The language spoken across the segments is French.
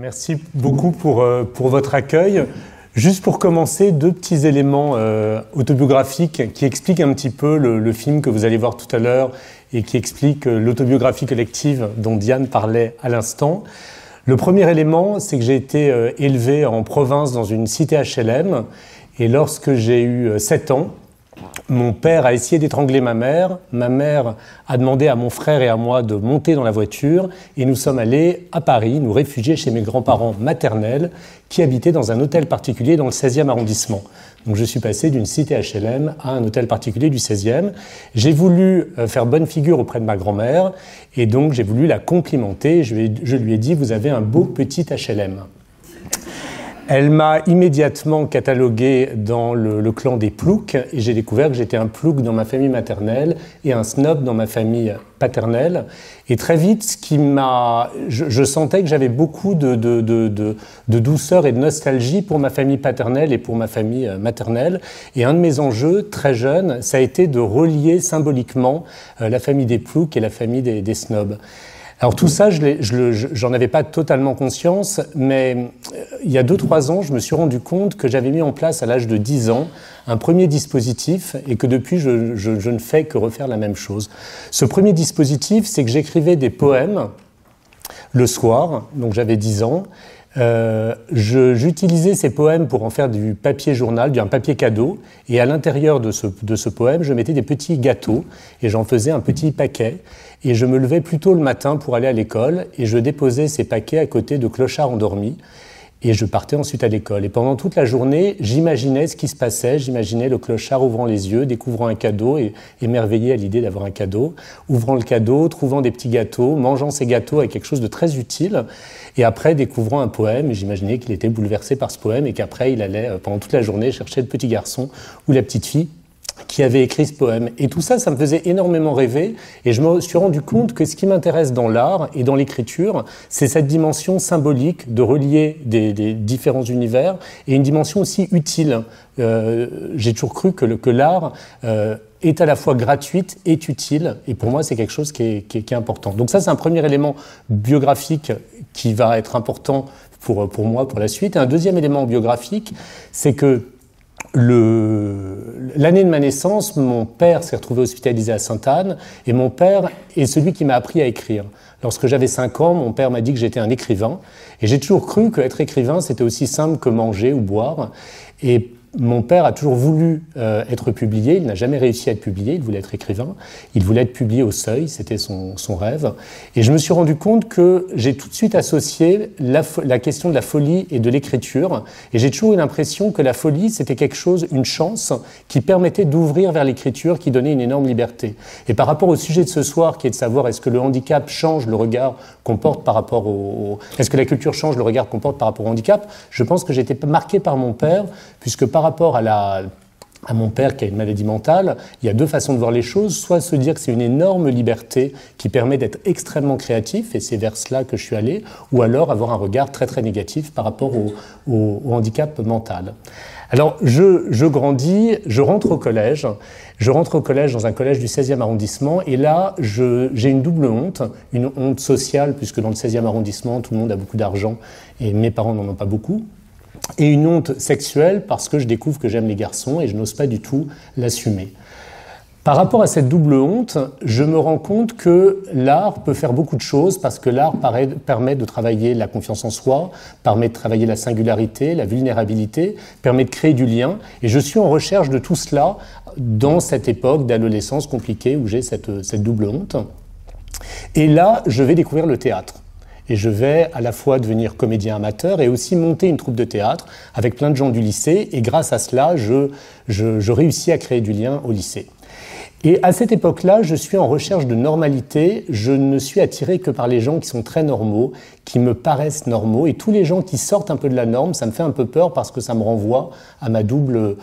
Merci beaucoup pour, euh, pour votre accueil. Juste pour commencer, deux petits éléments euh, autobiographiques qui expliquent un petit peu le, film que vous allez voir tout à l'heure et qui expliquent euh, l'autobiographie collective dont Diane parlait à l'instant. Le premier élément, c'est que j'ai été élevé en province dans une cité HLM et lorsque j'ai eu 7 ans, mon père a essayé d'étrangler ma mère. Ma mère a demandé à mon frère et à moi de monter dans la voiture et nous sommes allés à Paris, nous réfugier chez mes grands-parents maternels qui habitaient dans un hôtel particulier dans le 16e arrondissement. Donc je suis passé d'une cité HLM à un hôtel particulier du 16e. J'ai voulu euh, faire bonne figure auprès de ma grand-mère et donc j'ai voulu la complimenter. Je lui ai dit, vous avez un beau petit HLM. Elle m'a immédiatement catalogué dans le, clan des ploucs et j'ai découvert que j'étais un plouc dans ma famille maternelle et un snob dans ma famille paternelle. Et très vite, ce qui m'a, je, sentais que j'avais beaucoup de, douceur et de nostalgie pour ma famille paternelle et pour ma famille euh, maternelle. Et un de mes enjeux, très jeune, ça a été de relier symboliquement euh, la famille des ploucs et la famille des, des snobs. Alors tout ça, je n'en avais pas totalement conscience, mais euh, il y a 2-3 ans, je me suis rendu compte que j'avais mis en place à l'âge de 10 ans un premier dispositif et que depuis, je, je ne fais que refaire la même chose. Ce premier dispositif, c'est que j'écrivais des poèmes le soir, donc j'avais 10 ans, euh, J'utilisais ces poèmes pour en faire du papier journal, d'un papier cadeau, et à l'intérieur de ce, de ce, poème, je mettais des petits gâteaux, et j'en faisais un petit paquet, et je me levais plus tôt le matin pour aller à l'école, et je déposais ces paquets à côté de clochards endormis, et je partais ensuite à l'école. Et pendant toute la journée, j'imaginais ce qui se passait, j'imaginais le clochard ouvrant les yeux, découvrant un cadeau et émerveillé à l'idée d'avoir un cadeau, ouvrant le cadeau, trouvant des petits gâteaux, mangeant ces gâteaux avec quelque chose de très utile, et après découvrant un poème, j'imaginais qu'il était bouleversé par ce poème et qu'après il allait euh, pendant toute la journée chercher le petit garçon ou la petite fille qui avait écrit ce poème. Et tout ça, ça me faisait énormément rêver. Et je me suis rendu compte que ce qui m'intéresse dans l'art et dans l'écriture, c'est cette dimension symbolique de relier des, différents univers et une dimension aussi utile. Euh, j'ai toujours cru que l'art euh, est à la fois gratuite et utile. Et pour moi, c'est quelque chose qui est, important. Donc ça, c'est un premier élément biographique qui va être important pour, pour moi pour la suite. Et un deuxième élément biographique, c'est que L'année de ma naissance, mon père s'est retrouvé hospitalisé à Sainte-Anne et mon père est celui qui m'a appris à écrire. Lorsque j'avais 5 ans, mon père m'a dit que j'étais un écrivain et j'ai toujours cru qu'être écrivain c'était aussi simple que manger ou boire. Et mon père a toujours voulu euh, être publié, il n'a jamais réussi à être publié, il voulait être écrivain, il voulait être publié au seuil, c'était son, rêve. Et je me suis rendu compte que j'ai tout de suite associé la, la, question de la folie et de l'écriture, et j'ai toujours eu l'impression que la folie, c'était quelque chose, une chance, qui permettait d'ouvrir vers l'écriture, qui donnait une énorme liberté. Et par rapport au sujet de ce soir, qui est de savoir est-ce que le handicap change le regard qu'on porte par rapport au... Est-ce que la culture change le regard qu'on porte par rapport au handicap? Je pense que j'étais marqué par mon père, puisque par rapport à, mon père qui a une maladie mentale, il y a deux façons de voir les choses. Soit se dire que c'est une énorme liberté qui permet d'être extrêmement créatif, et c'est vers cela que je suis allé, ou alors avoir un regard très très négatif par rapport au, au, handicap mental. Alors je, je, grandis, je rentre au collège, je rentre au collège dans un collège du 16e arrondissement, et là j'ai une double honte, une honte sociale, puisque dans le 16e arrondissement tout le monde a beaucoup d'argent, et mes parents n'en ont pas beaucoup, et une honte sexuelle parce que je découvre que j'aime les garçons et je n'ose pas du tout l'assumer. Par rapport à cette double honte, je me rends compte que l'art peut faire beaucoup de choses parce que l'art permet de travailler la confiance en soi, permet de travailler la singularité, la vulnérabilité, permet de créer du lien. Et je suis en recherche de tout cela dans cette époque d'adolescence compliquée où j'ai cette, double honte. Et là, je vais découvrir le théâtre et je vais à la fois devenir comédien amateur et aussi monter une troupe de théâtre avec plein de gens du lycée. Et grâce à cela, je, je, réussis à créer du lien au lycée. Et à cette époque-là, je suis en recherche de normalité. Je ne suis attiré que par les gens qui sont très normaux, qui me paraissent normaux. Et tous les gens qui sortent un peu de la norme, ça me fait un peu peur parce que ça me renvoie à ma double,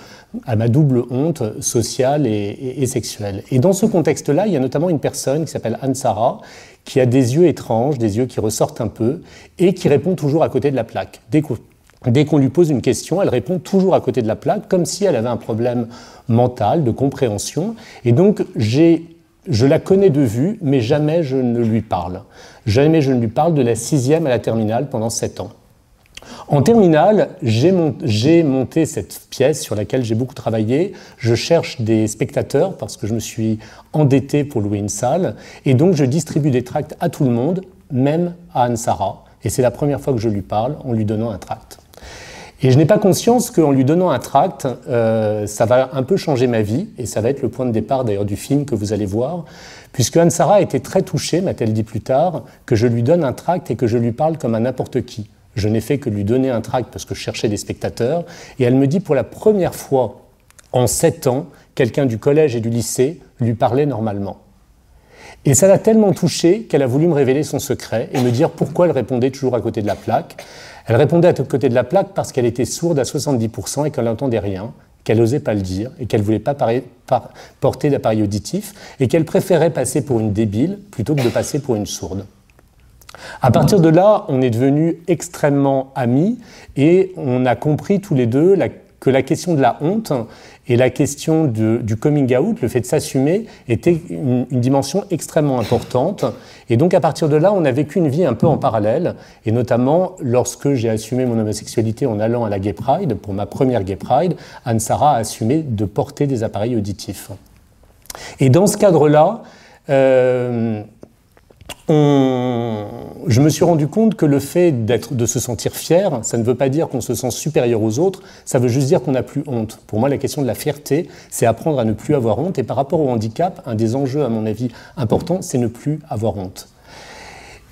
à ma double honte sociale et, sexuelle. Et dans ce contexte-là, il y a notamment une personne qui s'appelle Anne-Sara, qui a des yeux étranges, des yeux qui ressortent un peu, et qui répond toujours à côté de la plaque. Lui pose une question, elle répond toujours à côté de la plaque, comme si elle avait un problème mental, de compréhension. Et donc, je la connais de vue, mais jamais je ne lui parle. Jamais je ne lui parle de la sixième à la terminale pendant sept ans. En terminale, j'ai monté cette pièce sur laquelle j'ai beaucoup travaillé. Je cherche des spectateurs parce que je me suis endetté pour louer une salle. Et donc, je distribue des tracts à tout le monde, même à Anne-Sara. Et c'est la première fois que je lui parle en lui donnant un tract. Et je n'ai pas conscience qu'en lui donnant un tract, euh, ça va un peu changer ma vie, et ça va être le point de départ d'ailleurs du film que vous allez voir, puisque Anne-Sara a été très touchée, m'a-t-elle dit plus tard, que je lui donne un tract et que je lui parle comme à n'importe qui. Je n'ai fait que lui donner un tract parce que je cherchais des spectateurs, et elle me dit pour la première fois en sept ans, quelqu'un du collège et du lycée lui parlait normalement. Et ça l'a tellement touchée qu'elle a voulu me révéler son secret et me dire pourquoi elle répondait toujours à côté de la plaque. Elle répondait à côté de la plaque parce qu'elle était sourde à 70% et qu'elle n'entendait rien, qu'elle n'osait pas le dire et qu'elle ne voulait pas porter d'appareil auditif et qu'elle préférait passer pour une débile plutôt que de passer pour une sourde. À partir de là, on est devenus extrêmement amis et on a compris tous les deux que la question de la honte et la question du coming out, le fait de s'assumer, était une, dimension extrêmement importante. Et donc à partir de là, on a vécu une vie un peu en parallèle. Et notamment, lorsque j'ai assumé mon homosexualité en allant à la Gay Pride, pour ma première Gay Pride, Anne-Sara a assumé de porter des appareils auditifs. Et dans ce cadre-là, euh, je me suis rendu compte que le fait d'être, de se sentir fier, ça ne veut pas dire qu'on se sent supérieur aux autres, ça veut juste dire qu'on n'a plus honte. Pour moi, la question de la fierté, c'est apprendre à ne plus avoir honte. Et par rapport au handicap, un des enjeux, à mon avis, importants, c'est ne plus avoir honte.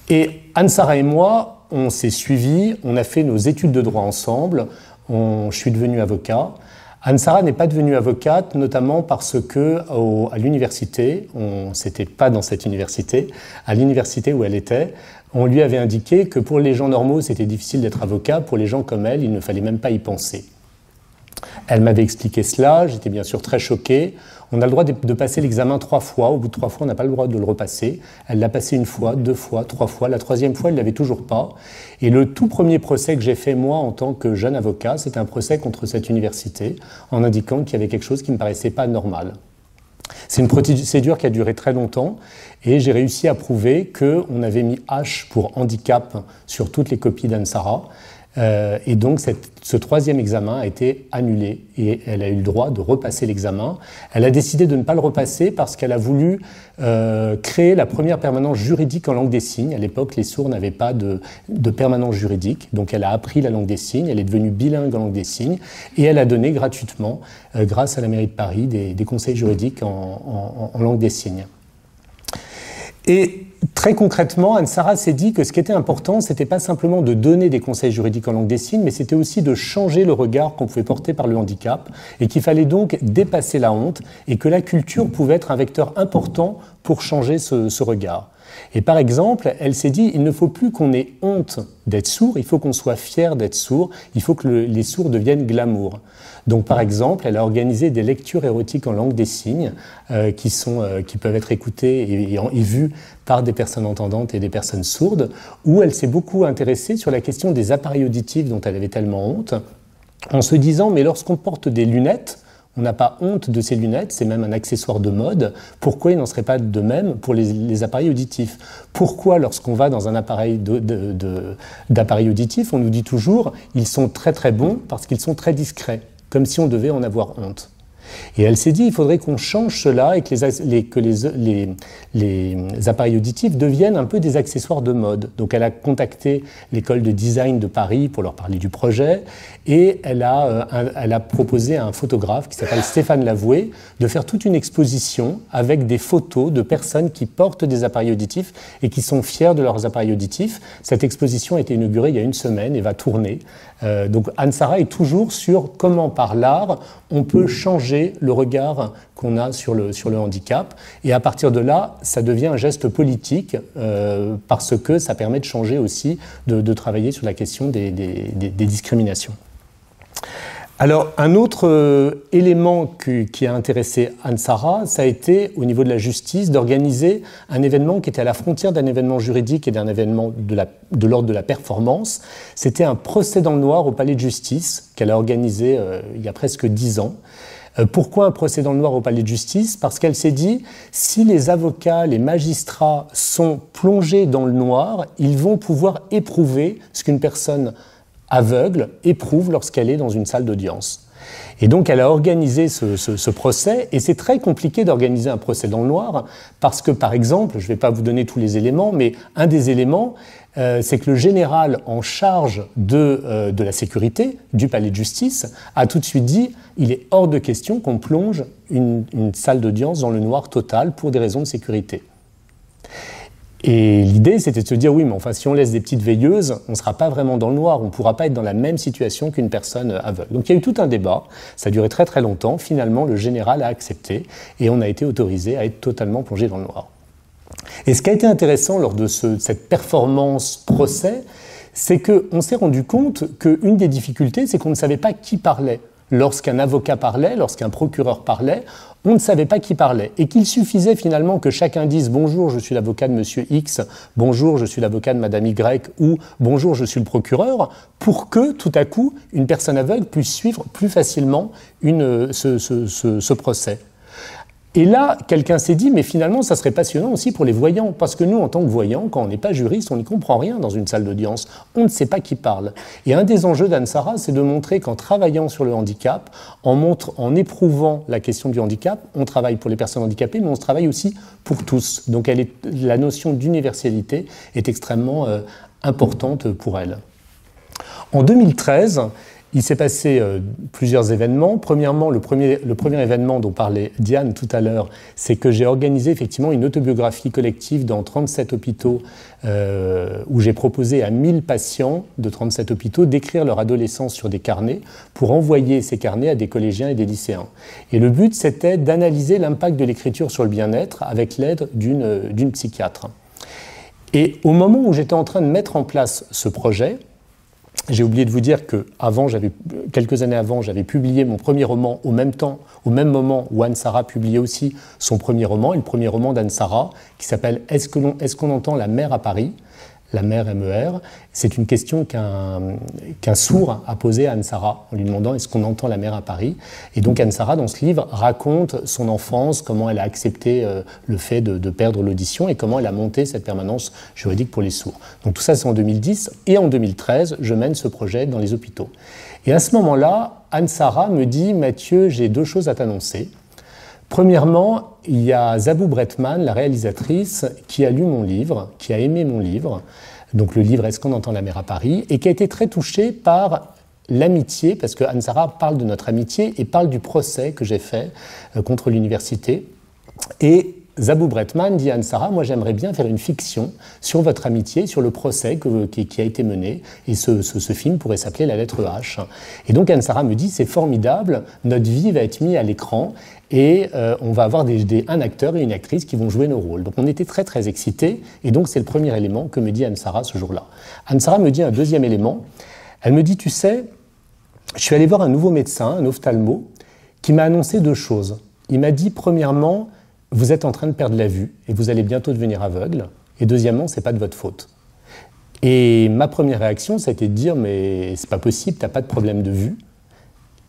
Et Anne-Sara et moi, on s'est suivis, on a fait nos études de droit ensemble, je suis devenu avocat. Anne-Sara n'est pas devenue avocate, notamment parce que à l'université, on n'était pas dans cette université, à l'université où elle était, on lui avait indiqué que pour les gens normaux, c'était difficile d'être avocat, pour les gens comme elle, il ne fallait même pas y penser. Elle m'avait expliqué cela, j'étais bien sûr très choqué. On a le droit de, passer l'examen trois fois. Au bout de trois fois, on n'a pas le droit de le repasser. Elle l'a passé une fois, deux fois, trois fois. La troisième fois, elle l'avait toujours pas. Et le tout premier procès que j'ai fait, moi, en tant que jeune avocat, c'était un procès contre cette université, en indiquant qu'il y avait quelque chose qui ne me paraissait pas normal. C'est une procédure qui a duré très longtemps et j'ai réussi à prouver qu'on avait mis H pour handicap sur toutes les copies d'Ansara euh, et donc ce troisième examen a été annulé et elle a eu le droit de repasser l'examen. Elle a décidé de ne pas le repasser parce qu'elle a voulu euh, créer la première permanence juridique en langue des signes. À l'époque, les sourds n'avaient pas de, permanence juridique, donc elle a appris la langue des signes, elle est devenue bilingue en langue des signes et elle a donné gratuitement, euh, grâce à la mairie de Paris, des, conseils juridiques en, en langue des signes. Et très concrètement, Anne-Sara s'est dit que ce qui était important, c'était pas simplement de donner des conseils juridiques en langue des signes, mais c'était aussi de changer le regard qu'on pouvait porter par le handicap, et qu'il fallait donc dépasser la honte, et que la culture pouvait être un vecteur important pour changer ce, regard. Et par exemple, elle s'est dit, il ne faut plus qu'on ait honte d'être sourd, il faut qu'on soit fier d'être sourd, il faut que les sourds deviennent glamour. Donc, par exemple, elle a organisé des lectures érotiques en langue des signes euh, qui, sont, euh, qui peuvent être écoutées et, et, vues par des personnes entendantes et des personnes sourdes, où elle s'est beaucoup intéressée sur la question des appareils auditifs dont elle avait tellement honte, en se disant, mais lorsqu'on porte des lunettes, on n'a pas honte de ces lunettes, c'est même un accessoire de mode. Pourquoi il n'en serait pas de même pour les, appareils auditifs? Pourquoi, lorsqu'on va dans un appareil d'appareil auditif, on nous dit toujours ils sont très très bons parce qu'ils sont très discrets comme si on devait en avoir honte? Et elle s'est dit, il faudrait qu'on change cela et que, les, appareils auditifs deviennent un peu des accessoires de mode. Donc elle a contacté l'école de design de Paris pour leur parler du projet et elle a, euh, elle a proposé à un photographe qui s'appelle Stéphane Lavoué de faire toute une exposition avec des photos de personnes qui portent des appareils auditifs et qui sont fiers de leurs appareils auditifs. Cette exposition a été inaugurée il y a une semaine et va tourner. Euh, donc Anne-Sara est toujours sur comment par l'art on peut changer le regard qu'on a sur le, handicap. Et à partir de là, ça devient un geste politique euh, parce que ça permet de changer aussi, de, travailler sur la question des, des discriminations. Alors, un autre euh, élément qui a intéressé Anne-Sara, ça a été, au niveau de la justice, d'organiser un événement qui était à la frontière d'un événement juridique et d'un événement de l'ordre de, la performance. C'était un procès dans le noir au palais de justice qu'elle a organisé euh, il y a presque dix ans. Euh, pourquoi un procès dans le noir au palais de justice? Parce qu'elle s'est dit, si les avocats, les magistrats sont plongés dans le noir, ils vont pouvoir éprouver ce qu'une personne aveugle éprouve lorsqu'elle est dans une salle d'audience. Et donc elle a organisé ce, procès, et c'est très compliqué d'organiser un procès dans le noir, parce que par exemple, je ne vais pas vous donner tous les éléments, mais un des éléments, euh, c'est que le général en charge euh, de, la sécurité du palais de justice a tout de suite dit il est hors de question qu'on plonge une salle d'audience dans le noir total pour des raisons de sécurité. Et l'idée, c'était de se dire, oui, mais enfin, si on laisse des petites veilleuses, on ne sera pas vraiment dans le noir, on ne pourra pas être dans la même situation qu'une personne aveugle. Donc il y a eu tout un débat, ça a duré très très longtemps. Finalement, le général a accepté et on a été autorisé à être totalement plongé dans le noir. Et ce qui a été intéressant lors de cette performance procès, c'est qu'on s'est rendu compte qu'une des difficultés, c'est qu'on ne savait pas qui parlait. Lorsqu'un avocat parlait, lorsqu'un procureur parlait, on ne savait pas qui parlait et qu'il suffisait finalement que chacun dise bonjour, je suis l'avocat de monsieur X, bonjour, je suis l'avocat de madame Y ou bonjour, je suis le procureur pour que tout à coup une personne aveugle puisse suivre plus facilement ce procès. Et là, quelqu'un s'est dit, mais finalement, ça serait passionnant aussi pour les voyants, parce que nous, en tant que voyants, quand on n'est pas juriste, on n'y comprend rien dans une salle d'audience. On ne sait pas qui parle. Et un des enjeux d'Ansara, c'est de montrer qu'en travaillant sur le handicap, en, éprouvant la question du handicap, on travaille pour les personnes handicapées, mais on se travaille aussi pour tous. Donc la notion d'universalité est extrêmement euh, importante pour elle. En 2013, il s'est passé euh, plusieurs événements. Premièrement, le premier, événement dont parlait Diane tout à l'heure, c'est que j'ai organisé effectivement une autobiographie collective dans 37 hôpitaux euh, où j'ai proposé à 1000 patients de 37 hôpitaux d'écrire leur adolescence sur des carnets pour envoyer ces carnets à des collégiens et des lycéens. Et le but, c'était d'analyser l'impact de l'écriture sur le bien-être avec l'aide d'une psychiatre. Et au moment où j'étais en train de mettre en place ce projet, j'ai oublié de vous dire que avant, quelques années avant, j'avais publié mon premier roman au même temps, au même moment où Anne Sarah publiait aussi son premier roman, et le premier roman d'Anne Sarah, qui s'appelle Est-ce qu'on entend la mer à Paris? La mère MER, c'est une question qu'un sourd a posée à Anne-Sara en lui demandant est-ce qu'on entend la mère à Paris? Et donc Anne-Sara, dans ce livre, raconte son enfance, comment elle a accepté euh, le fait de, perdre l'audition et comment elle a monté cette permanence juridique pour les sourds. Donc tout ça, c'est en 2010. Et en 2013, je mène ce projet dans les hôpitaux. Et à ce moment-là, Anne-Sara me dit Mathieu, j'ai deux choses à t'annoncer. Premièrement, il y a Zabou Bretman, la réalisatrice, qui a lu mon livre, qui a aimé mon livre, donc le livre Est-ce qu'on entend la mer à Paris, et qui a été très touchée par l'amitié, parce que Anne-Sara parle de notre amitié et parle du procès que j'ai fait euh, contre l'université. Et Zabou Bretman dit à Anne-Sara, moi j'aimerais bien faire une fiction sur votre amitié, sur le procès qui, a été mené, et ce, film pourrait s'appeler La lettre H. Et donc Anne-Sara me dit, c'est formidable, notre vie va être mise à l'écran, et euh, on va avoir des, un acteur et une actrice qui vont jouer nos rôles. Donc on était très très excités, et donc c'est le premier élément que me dit Anne-Sara ce jour-là. Anne-Sara me dit un deuxième élément, elle me dit, tu sais, je suis allé voir un nouveau médecin, un ophtalmo, qui m'a annoncé deux choses. Il m'a dit, premièrement, vous êtes en train de perdre la vue et vous allez bientôt devenir aveugle. Et deuxièmement, c'est pas de votre faute. Et ma première réaction, ça a été de dire mais c'est pas possible, t'as pas de problème de vue.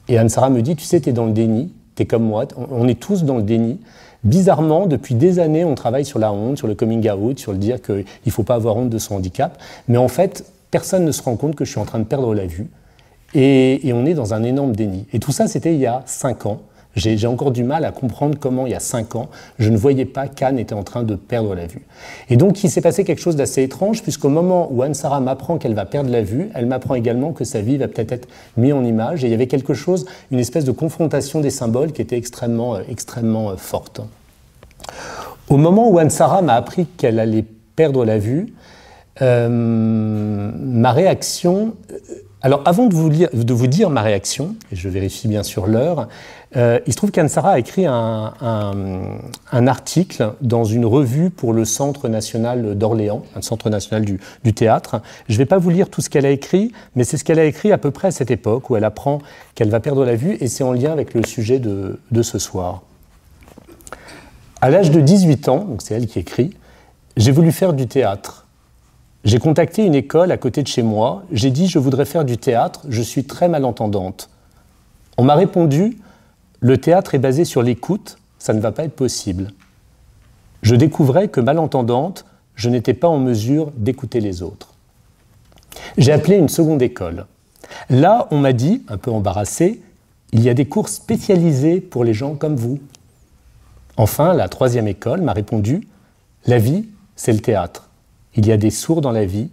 Et Anne-Sara me dit tu sais, tu es dans le déni, tu es comme moi, on est tous dans le déni. Bizarrement, depuis des années, on travaille sur la honte, sur le coming out, sur le dire qu'il ne faut pas avoir honte de son handicap. Mais en fait, personne ne se rend compte que je suis en train de perdre la vue. Et on est dans un énorme déni. Et tout ça, c'était il y a cinq ans. J'ai encore du mal à comprendre comment, il y a cinq ans, je ne voyais pas qu'Anne était en train de perdre la vue. Et donc, il s'est passé quelque chose d'assez étrange, puisqu'au moment où Anne-Sara m'apprend qu'elle va perdre la vue, elle m'apprend également que sa vie va peut-être être mise en image. Et il y avait quelque chose, une espèce de confrontation des symboles qui était extrêmement, euh, extrêmement euh, forte. Au moment où Anne-Sara m'a appris qu'elle allait perdre la vue, euh, ma réaction alors, avant de vous, de vous, dire ma réaction, et je vérifie bien sûr l'heure, euh, il se trouve qu'Anne-Sara a écrit un, article dans une revue pour le Centre national d'Orléans, un centre national du, théâtre. Je ne vais pas vous lire tout ce qu'elle a écrit, mais c'est ce qu'elle a écrit à peu près à cette époque où elle apprend qu'elle va perdre la vue, et c'est en lien avec le sujet de, de ce soir. À l'âge de 18 ans, c'est elle qui écrit, j'ai voulu faire du théâtre. J'ai contacté une école à côté de chez moi, j'ai dit je voudrais faire du théâtre, je suis très malentendante. On m'a répondu le théâtre est basé sur l'écoute, ça ne va pas être possible. Je découvrais que malentendante, je n'étais pas en mesure d'écouter les autres. J'ai appelé une seconde école. Là, on m'a dit, un peu embarrassé, il y a des cours spécialisés pour les gens comme vous. Enfin, la troisième école m'a répondu, la vie, c'est le théâtre. Il y a des sourds dans la vie,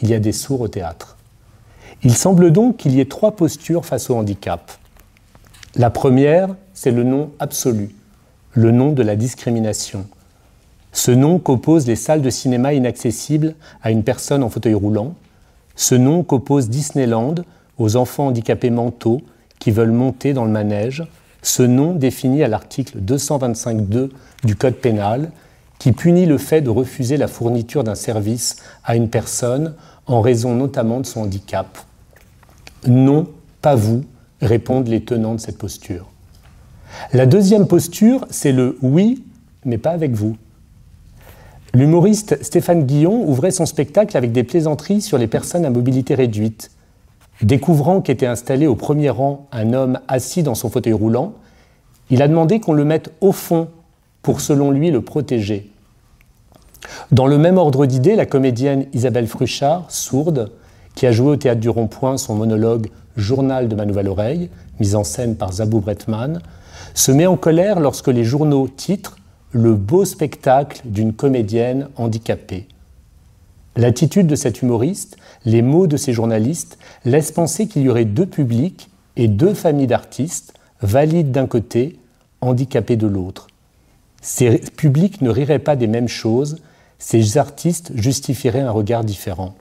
il y a des sourds au théâtre. Il semble donc qu'il y ait trois postures face au handicap. La première, c'est le nom absolu, le nom de la discrimination. Ce nom qu'opposent les salles de cinéma inaccessibles à une personne en fauteuil roulant, ce nom qu'oppose Disneyland aux enfants handicapés mentaux qui veulent monter dans le manège, ce nom défini à l'article 225.2 du Code pénal qui punit le fait de refuser la fourniture d'un service à une personne en raison notamment de son handicap. Non, pas vous, répondent les tenants de cette posture. La deuxième posture, c'est le oui, mais pas avec vous. L'humoriste Stéphane Guillon ouvrait son spectacle avec des plaisanteries sur les personnes à mobilité réduite. Découvrant qu'était installé au premier rang un homme assis dans son fauteuil roulant, il a demandé qu'on le mette au fond pour, selon lui, le protéger. Dans le même ordre d'idées, la comédienne Isabelle Fruchard, sourde, qui a joué au théâtre du Rond-Point son monologue Journal de ma nouvelle oreille, mise en scène par Zabou Bretman, se met en colère lorsque les journaux titrent Le beau spectacle d'une comédienne handicapée. L'attitude de cet humoriste, les mots de ces journalistes laissent penser qu'il y aurait deux publics et deux familles d'artistes, valides d'un côté, handicapés de l'autre. Ces publics ne riraient pas des mêmes choses, ces artistes justifieraient un regard différent.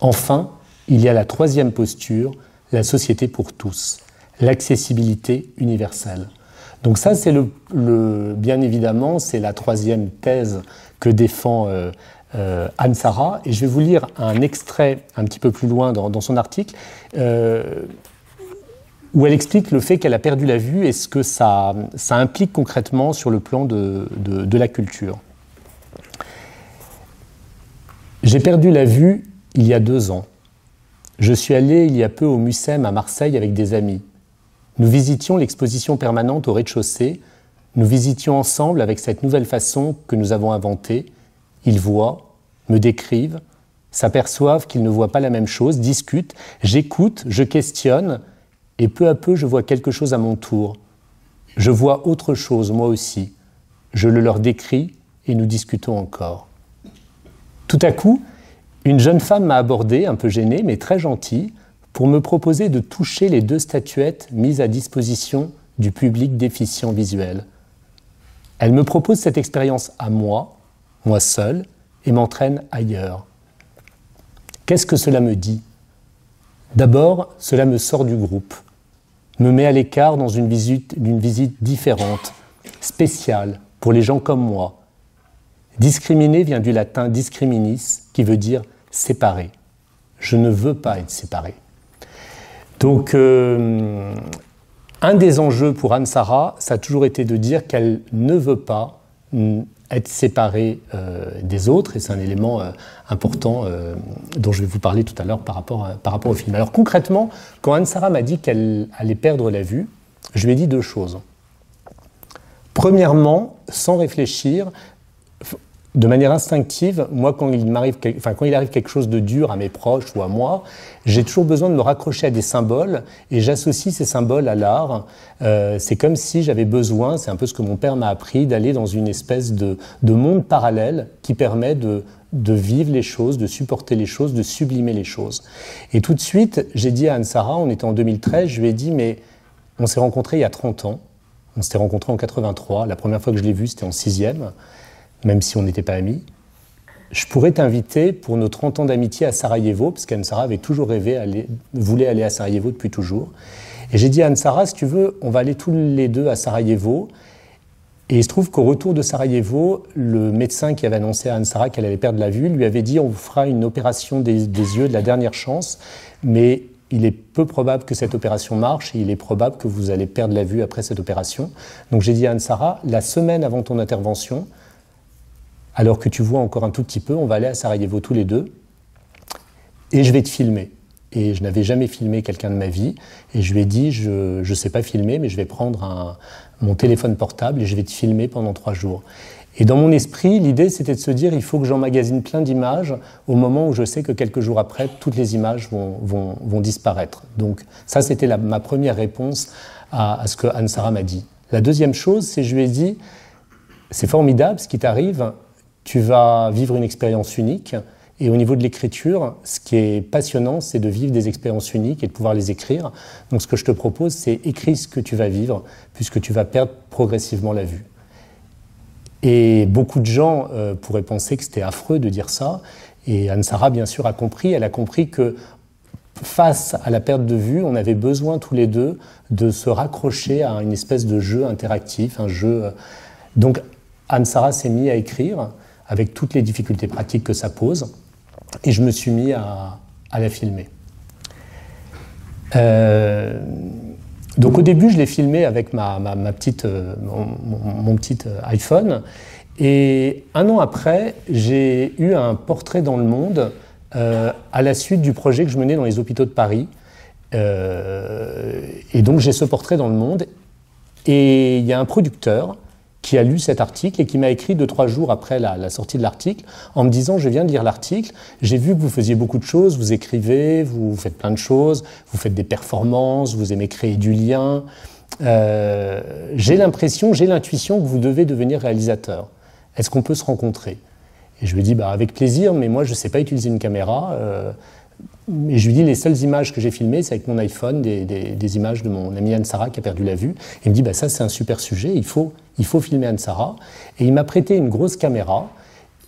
Enfin, il y a la troisième posture, la société pour tous, l'accessibilité universelle. Donc ça, c'est le, bien évidemment, c'est la troisième thèse que défend euh, euh, Anne Sarah. Et je vais vous lire un extrait un petit peu plus loin dans, son article, euh, où elle explique le fait qu'elle a perdu la vue et ce que ça, implique concrètement sur le plan de la culture. J'ai perdu la vue il y a deux ans. Je suis allé il y a peu au Mucem à Marseille avec des amis. Nous visitions l'exposition permanente au rez-de-chaussée. Nous visitions ensemble avec cette nouvelle façon que nous avons inventée. Ils voient, me décrivent, s'aperçoivent qu'ils ne voient pas la même chose, discutent, j'écoute, je questionne, et peu à peu je vois quelque chose à mon tour. Je vois autre chose, moi aussi. Je le leur décris et nous discutons encore. Tout à coup, une jeune femme m'a abordé, un peu gênée, mais très gentille, pour me proposer de toucher les deux statuettes mises à disposition du public déficient visuel. Elle me propose cette expérience à moi, moi seul, et m'entraîne ailleurs. Qu'est-ce que cela me dit? D'abord, cela me sort du groupe, me met à l'écart dans une visite, une visite différente, spéciale, pour les gens comme moi, Discriminer vient du latin discriminis, qui veut dire séparer. Je ne veux pas être séparé. Donc, euh, un des enjeux pour Anne-Sara, ça a toujours été de dire qu'elle ne veut pas être séparée euh, des autres, et c'est un élément euh, important dont je vais vous parler tout à l'heure par, rapport par rapport au film. Alors concrètement, quand Anne-Sara m'a dit qu'elle allait perdre la vue, je lui ai dit deux choses. Premièrement, sans réfléchir, de manière instinctive, moi, quand il m'arrive, enfin, quand il arrive quelque chose de dur à mes proches ou à moi, j'ai toujours besoin de me raccrocher à des symboles et j'associe ces symboles à l'art. Euh, c'est comme si j'avais besoin, c'est un peu ce que mon père m'a appris, d'aller dans une espèce de, monde parallèle qui permet de, vivre les choses, de supporter les choses, de sublimer les choses. Et tout de suite, j'ai dit à Anne-Sara, on était en 2013, je lui ai dit, mais on s'est rencontrés il y a 30 ans. On s'était rencontrés en 83. La première fois que je l'ai vu, c'était en sixième même si on n'était pas amis. Je pourrais t'inviter pour nos 30 ans d'amitié à Sarajevo, parce qu'Anne-Sara avait toujours rêvé, voulait aller à Sarajevo depuis toujours. Et j'ai dit à Anne-Sara, si tu veux, on va aller tous les deux à Sarajevo. Et il se trouve qu'au retour de Sarajevo, le médecin qui avait annoncé à Anne-Sara qu'elle allait perdre la vue lui avait dit on vous fera une opération des, des, yeux de la dernière chance, mais il est peu probable que cette opération marche et il est probable que vous allez perdre la vue après cette opération. Donc j'ai dit à Anne-Sara, la semaine avant ton intervention, alors que tu vois encore un tout petit peu, on va aller à Sarajevo tous les deux, et je vais te filmer. Et je n'avais jamais filmé quelqu'un de ma vie, et je lui ai dit, je ne sais pas filmer, mais je vais prendre mon téléphone portable et je vais te filmer pendant trois jours. Et dans mon esprit, l'idée, c'était de se dire, il faut que j'emmagasine plein d'images au moment où je sais que quelques jours après, toutes les images vont, disparaître. Donc ça, c'était ma première réponse à, ce que Anne-Sara m'a dit. La deuxième chose, c'est je lui ai dit, c'est formidable ce qui t'arrive, tu vas vivre une expérience unique. Et au niveau de l'écriture, ce qui est passionnant, c'est de vivre des expériences uniques et de pouvoir les écrire. Donc ce que je te propose, c'est écrire ce que tu vas vivre, puisque tu vas perdre progressivement la vue. Et beaucoup de gens euh, pourraient penser que c'était affreux de dire ça. Et Anne-Sara, bien sûr, a compris. Elle a compris que face à la perte de vue, on avait besoin tous les deux de se raccrocher à une espèce de jeu interactif, un jeu. Euh. Donc Anne-Sara s'est mise à écrire avec toutes les difficultés pratiques que ça pose, et je me suis mis à, la filmer. Euh, donc au début, je l'ai filmé avec ma, petite, euh, mon, petit euh, iPhone. Et un an après, j'ai eu un portrait dans le monde à la suite du projet que je menais dans les hôpitaux de Paris. et donc j'ai ce portrait dans le monde. Et il y a un producteur qui a lu cet article et qui m'a écrit deux, trois jours après la, sortie de l'article en me disant Je viens de lire l'article, j'ai vu que vous faisiez beaucoup de choses, vous écrivez, vous faites plein de choses, vous faites des performances, vous aimez créer du lien. Euh, j'ai l'impression, j'ai l'intuition que vous devez devenir réalisateur. Est-ce qu'on peut se rencontrer? Et je lui dit bah, Avec plaisir, mais moi je ne sais pas utiliser une caméra. Euh, et je lui dis les seules images que j'ai filmées, c'est avec mon iPhone, des, images de mon ami Anne-Sara qui a perdu la vue. il me dit bah, ça c'est un super sujet, il faut, il faut filmer Anne-Sara. Et il m'a prêté une grosse caméra.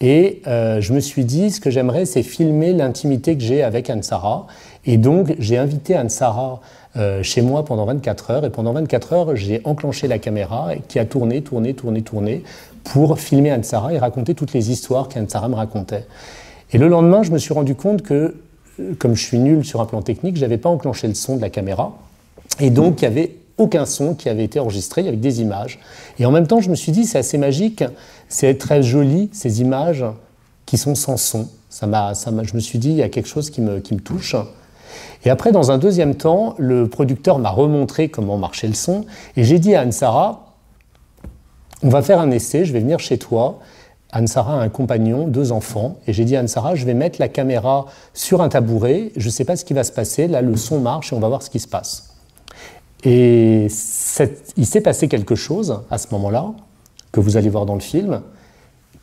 Et euh, je me suis dit, ce que j'aimerais, c'est filmer l'intimité que j'ai avec Anne-Sara. Et donc, j'ai invité Anne-Sara euh, chez moi pendant 24 heures. Et pendant 24 heures, j'ai enclenché la caméra qui a tourné, tourné, tourné, tourné pour filmer Anne-Sara et raconter toutes les histoires qu'Anne-Sara me racontait. Et le lendemain, je me suis rendu compte que comme je suis nul sur un plan technique, je n'avais pas enclenché le son de la caméra. Et donc, il n'y avait aucun son qui avait été enregistré avec des images. Et en même temps, je me suis dit, c'est assez magique, c'est très joli, ces images qui sont sans son. Ça m'a, ça je me suis dit, il y a quelque chose qui me, qui me touche. Et après, dans un deuxième temps, le producteur m'a remontré comment marchait le son. Et j'ai dit à Anne-Sara, on va faire un essai, je vais venir chez toi Anne-Sara a un compagnon, deux enfants, et j'ai dit à Anne-Sara, je vais mettre la caméra sur un tabouret, je ne sais pas ce qui va se passer, là le son marche et on va voir ce qui se passe. Et il s'est passé quelque chose à ce moment-là, que vous allez voir dans le film,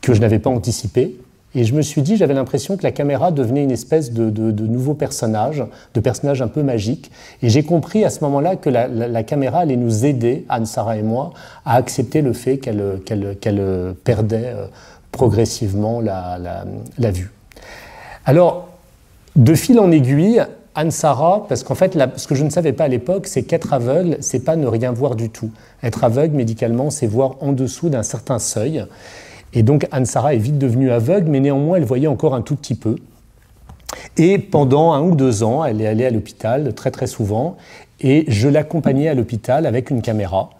que je n'avais pas anticipé, et je me suis dit, j'avais l'impression que la caméra devenait une espèce de, nouveau personnage, de personnage un peu magique. Et j'ai compris à ce moment-là que la, caméra allait nous aider, Anne-Sara et moi, à accepter le fait qu'elle perdait euh, progressivement la, la, vue. Alors, de fil en aiguille, Anne-Sara, parce qu'en fait, ce que je ne savais pas à l'époque, c'est qu'être aveugle, c'est pas ne rien voir du tout. Être aveugle médicalement, c'est voir en dessous d'un certain seuil. Et donc Anne-Sara est vite devenue aveugle, mais néanmoins, elle voyait encore un tout petit peu. Et pendant un ou deux ans, elle est allée à l'hôpital très très souvent, et je l'accompagnais à l'hôpital avec une caméra.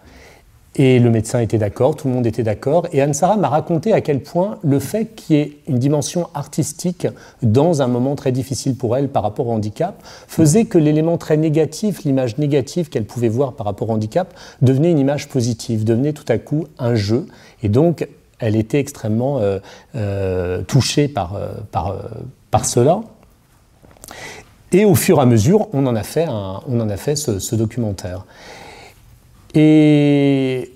Et le médecin était d'accord, tout le monde était d'accord. Et Anne-Sara m'a raconté à quel point le fait qu'il y ait une dimension artistique dans un moment très difficile pour elle par rapport au handicap faisait que l'élément très négatif, l'image négative qu'elle pouvait voir par rapport au handicap, devenait une image positive, devenait tout à coup un jeu. Et donc, elle était extrêmement euh, euh, touchée par, euh, par, par, cela. Et au fur et à mesure, on en a fait, on en a fait ce documentaire. Et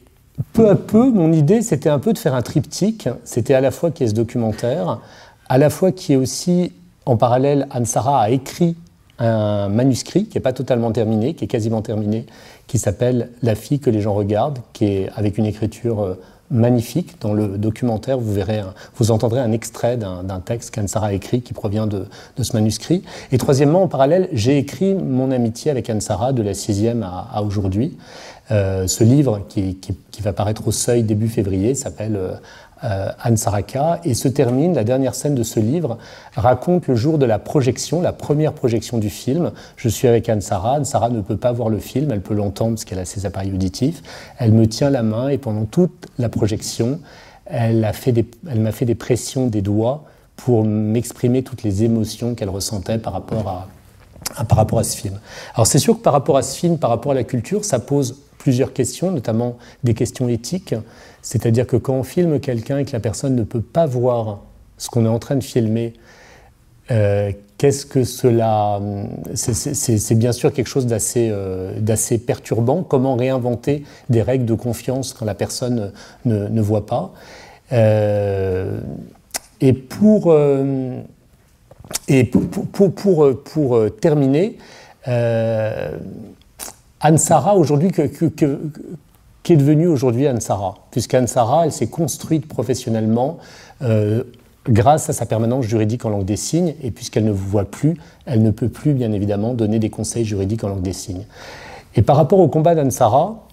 peu à peu, mon idée, c'était un peu de faire un triptyque. C'était à la fois qui est ce documentaire, à la fois qui est aussi, en parallèle, Anne-Sara a écrit un manuscrit qui n'est pas totalement terminé, qui est quasiment terminé, qui s'appelle La fille que les gens regardent, qui est avec une écriture euh, magnifique. Dans le documentaire, vous verrez, vous entendrez un extrait d'un texte qu'Anne-Sara a écrit qui provient de, ce manuscrit. Et troisièmement, en parallèle, j'ai écrit mon amitié avec Anne-Sara de la sixième à, à aujourd'hui. Euh, ce livre, qui, va paraître au seuil début février, s'appelle euh, Anne Saraka et se termine, la dernière scène de ce livre raconte le jour de la projection, la première projection du film. Je suis avec Anne Sarah, Anne Sarah ne peut pas voir le film, elle peut l'entendre parce qu'elle a ses appareils auditifs. Elle me tient la main et pendant toute la projection, elle m'a fait, fait des pressions des doigts pour m'exprimer toutes les émotions qu'elle ressentait par rapport à, par rapport à ce film. Alors c'est sûr que par rapport à ce film, par rapport à la culture, ça pose plusieurs questions, notamment des questions éthiques. C'est-à-dire que quand on filme quelqu'un et que la personne ne peut pas voir ce qu'on est en train de filmer, euh, qu'est-ce que cela. C'est bien sûr quelque chose euh, d'assez perturbant. Comment réinventer des règles de confiance quand la personne ne, ne voit pas? Euh, Et pour. et pour, pour, pour, pour terminer, Anne-Sara, aujourd'hui, que, que, qui est devenue aujourd'hui Anne-Sara Puisqu'Anne-Sara, elle s'est construite professionnellement euh, grâce à sa permanence juridique en langue des signes, et puisqu'elle ne vous voit plus, elle ne peut plus, bien évidemment, donner des conseils juridiques en langue des signes. Et par rapport au combat d'Anne-Sara,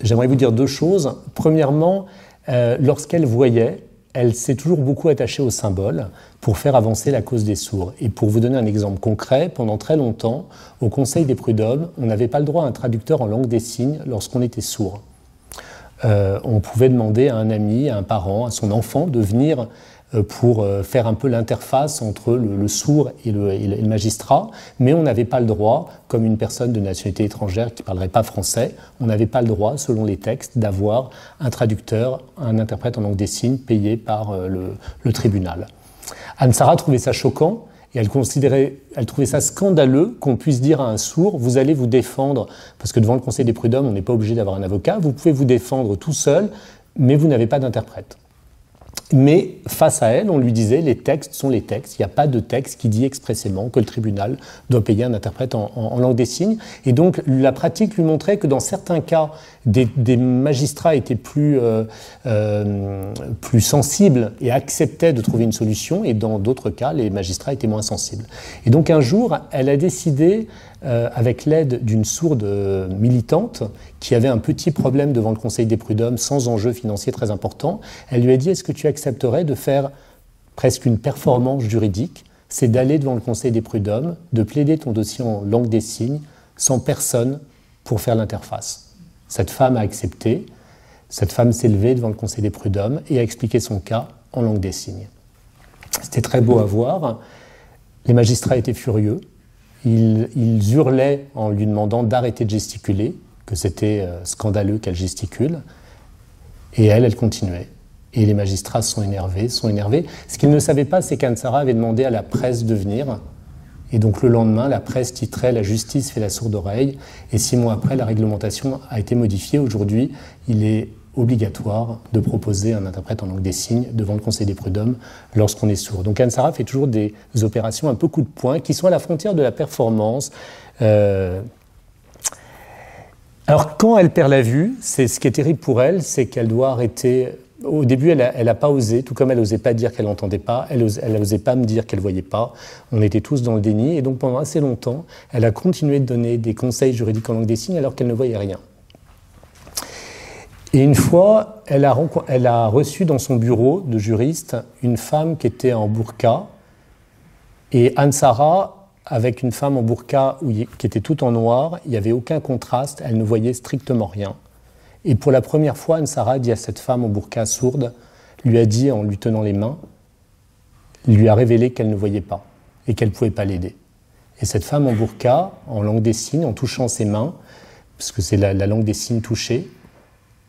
j'aimerais vous dire deux choses. Premièrement, euh, lorsqu'elle voyait, elle s'est toujours beaucoup attachée aux symboles pour faire avancer la cause des sourds. Et pour vous donner un exemple concret, pendant très longtemps, au Conseil des prud'hommes, on n'avait pas le droit à un traducteur en langue des signes lorsqu'on était sourd. Euh, on pouvait demander à un ami, à un parent, à son enfant de venir pour euh, faire un peu l'interface entre le, sourd et le, magistrat, mais on n'avait pas le droit, comme une personne de nationalité étrangère qui ne parlerait pas français, on n'avait pas le droit, selon les textes, d'avoir un traducteur, un interprète en langue des signes payé par euh, le, tribunal. Anne-Sara trouvait ça choquant et elle, considérait, elle trouvait ça scandaleux qu'on puisse dire à un sourd, vous allez vous défendre, parce que devant le Conseil des prud'hommes, on n'est pas obligé d'avoir un avocat, vous pouvez vous défendre tout seul, mais vous n'avez pas d'interprète. Mais face à elle, on lui disait les textes sont les textes. Il n'y a pas de texte qui dit expressément que le tribunal doit payer un interprète en, langue des signes. Et donc la pratique lui montrait que dans certains cas, des, magistrats étaient plus, euh, euh, plus sensibles et acceptaient de trouver une solution, et dans d'autres cas, les magistrats étaient moins sensibles. Et donc un jour, elle a décidé euh, avec l'aide d'une sourde militante qui avait un petit problème devant le Conseil des prud'hommes sans enjeu financier très important. Elle lui a dit Est-ce que tu accepterais de faire presque une performance juridique C'est d'aller devant le Conseil des prud'hommes, de plaider ton dossier en langue des signes, sans personne pour faire l'interface? Cette femme a accepté. Cette femme s'est levée devant le Conseil des prud'hommes et a expliqué son cas en langue des signes. C'était très beau à voir. Les magistrats étaient furieux. Ils, hurlaient en lui demandant d'arrêter de gesticuler, que c'était euh, scandaleux qu'elle gesticule. Et elle, elle continuait. Et les magistrats sont énervés, sont énervés. Ce qu'ils ne savaient pas, c'est qu'Ansara avait demandé à la presse de venir. Et donc le lendemain, la presse titrait La justice fait la sourde oreille. Et six mois après, la réglementation a été modifiée. Aujourd'hui, il est obligatoire de proposer un interprète en langue des signes devant le Conseil des prud'hommes lorsqu'on est sourd. Donc Anne-Sara fait toujours des opérations un peu coup de poing qui sont à la frontière de la performance. Euh, alors quand elle perd la vue, c'est ce qui est terrible pour elle, c'est qu'elle doit arrêter. Au début, elle n'a pas osé, tout comme elle n'osait pas dire qu'elle n'entendait pas, elle n'osait pas me dire qu'elle voyait pas. On était tous dans le déni, et donc pendant assez longtemps, elle a continué de donner des conseils juridiques en langue des signes alors qu'elle ne voyait rien. Et une fois, elle a, elle a, reçu dans son bureau de juriste une femme qui était en burqa. Et Ansara, avec une femme en burqa qui était toute en noir, il n'y avait aucun contraste, elle ne voyait strictement rien. Et pour la première fois, Ansara dit à cette femme en burqa sourde, lui a dit en lui tenant les mains, lui a révélé qu'elle ne voyait pas et qu'elle ne pouvait pas l'aider. Et cette femme en burqa, en langue des signes, en touchant ses mains, parce que c'est la langue des signes touchée,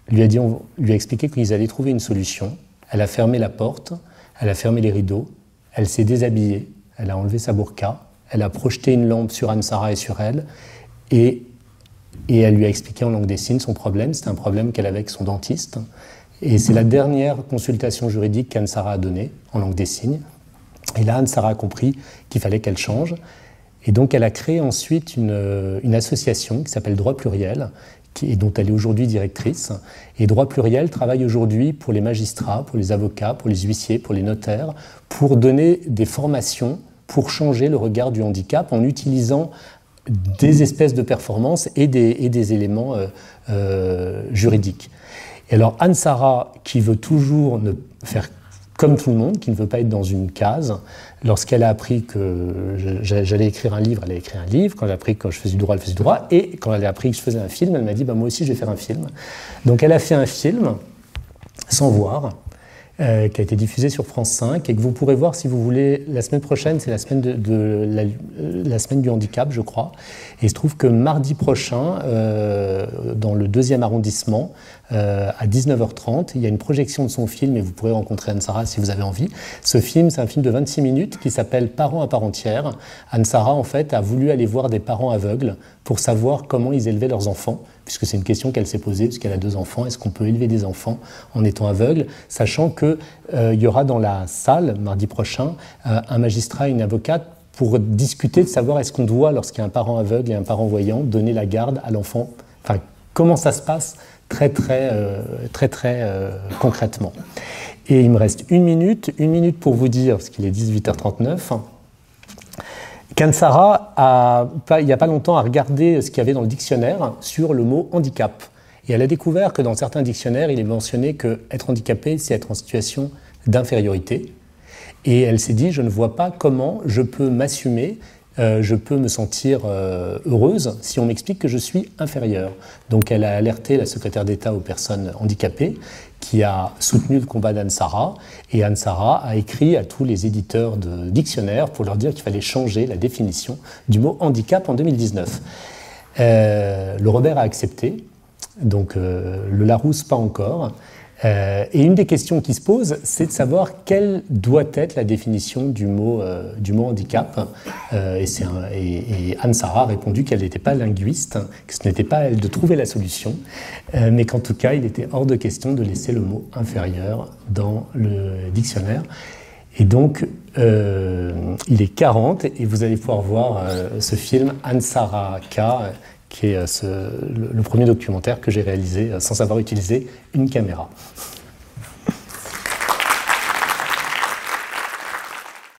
lui a, dit, on, lui a expliqué qu'ils allaient trouver une solution. Elle a fermé la porte, elle a fermé les rideaux, elle s'est déshabillée, elle a enlevé sa burqa, elle a projeté une lampe sur Anne-Sara et sur elle, et, et elle lui a expliqué en langue des signes son problème. C'était un problème qu'elle avait avec son dentiste. Et c'est la dernière consultation juridique qu'Anne-Sara a donnée en langue des signes. Et là, Anne-Sara a compris qu'il fallait qu'elle change. Et donc, elle a créé ensuite une, une association qui s'appelle Droit Pluriel, et dont elle est aujourd'hui directrice. Et Droit Pluriel travaille aujourd'hui pour les magistrats, pour les avocats, pour les huissiers, pour les notaires, pour donner des formations pour changer le regard du handicap en utilisant des espèces de performances et des, éléments euh, euh, juridiques. Et alors Anne-Sara, qui veut toujours ne faire comme tout le monde, qui ne veut pas être dans une case, lorsqu'elle a appris que j'allais écrire un livre, elle a écrit un livre. Quand a appris que je faisais du droit, elle faisait du droit. Et quand elle a appris que je faisais un film, elle m'a dit bah, Moi aussi, je vais faire un film. Donc elle a fait un film, sans voir, euh, qui a été diffusé sur France 5 et que vous pourrez voir si vous voulez la semaine prochaine, c'est la, semaine de, la, semaine du handicap, je crois. Et il se trouve que mardi prochain, euh, dans le deuxième arrondissement euh, à 19h30. Il y a une projection de son film et vous pourrez rencontrer Anne-Sara si vous avez envie. Ce film, c'est un film de 26 minutes qui s'appelle Parents à part entière. Anne-Sara, en fait, a voulu aller voir des parents aveugles pour savoir comment ils élevaient leurs enfants, puisque c'est une question qu'elle s'est posée, puisqu'elle a deux enfants. Est-ce qu'on peut élever des enfants en étant aveugle, sachant qu'il euh, y aura dans la salle, mardi prochain, euh, un magistrat et une avocate pour discuter de savoir est-ce qu'on doit, lorsqu'il y a un parent aveugle et un parent voyant, donner la garde à l'enfant. Enfin, comment ça se passe très très euh, très très concrètement. Et il me reste une minute, une minute pour vous dire, parce qu'il est 18h39, Kansara a, il n'y a pas longtemps, a regardé ce qu'il y avait dans le dictionnaire sur le mot handicap. Et elle a découvert que dans certains dictionnaires, il est mentionné que être handicapé, c'est être en situation d'infériorité. Et elle s'est dit, je ne vois pas comment je peux m'assumer, euh, je peux me sentir euh, heureuse si on m'explique que je suis inférieure. Donc elle a alerté la secrétaire d'État aux personnes handicapées, qui a soutenu le combat d'Ansara, et Ansara a écrit à tous les éditeurs de dictionnaires pour leur dire qu'il fallait changer la définition du mot handicap en 2019. Euh, le Robert a accepté, donc le Larousse pas encore. Euh, et une des questions qui se posent, c'est de savoir quelle doit être la définition du mot, euh, du mot handicap. Euh, et, Anne-Sara a répondu qu'elle n'était pas linguiste, que ce n'était pas elle de trouver la solution, mais qu'en tout cas, il était hors de question de laisser le mot inférieur dans le dictionnaire. Et donc, il est 40 et vous allez pouvoir voir ce film Ansara K qui est euh, le, premier documentaire que j'ai réalisé euh, sans savoir utiliser une caméra.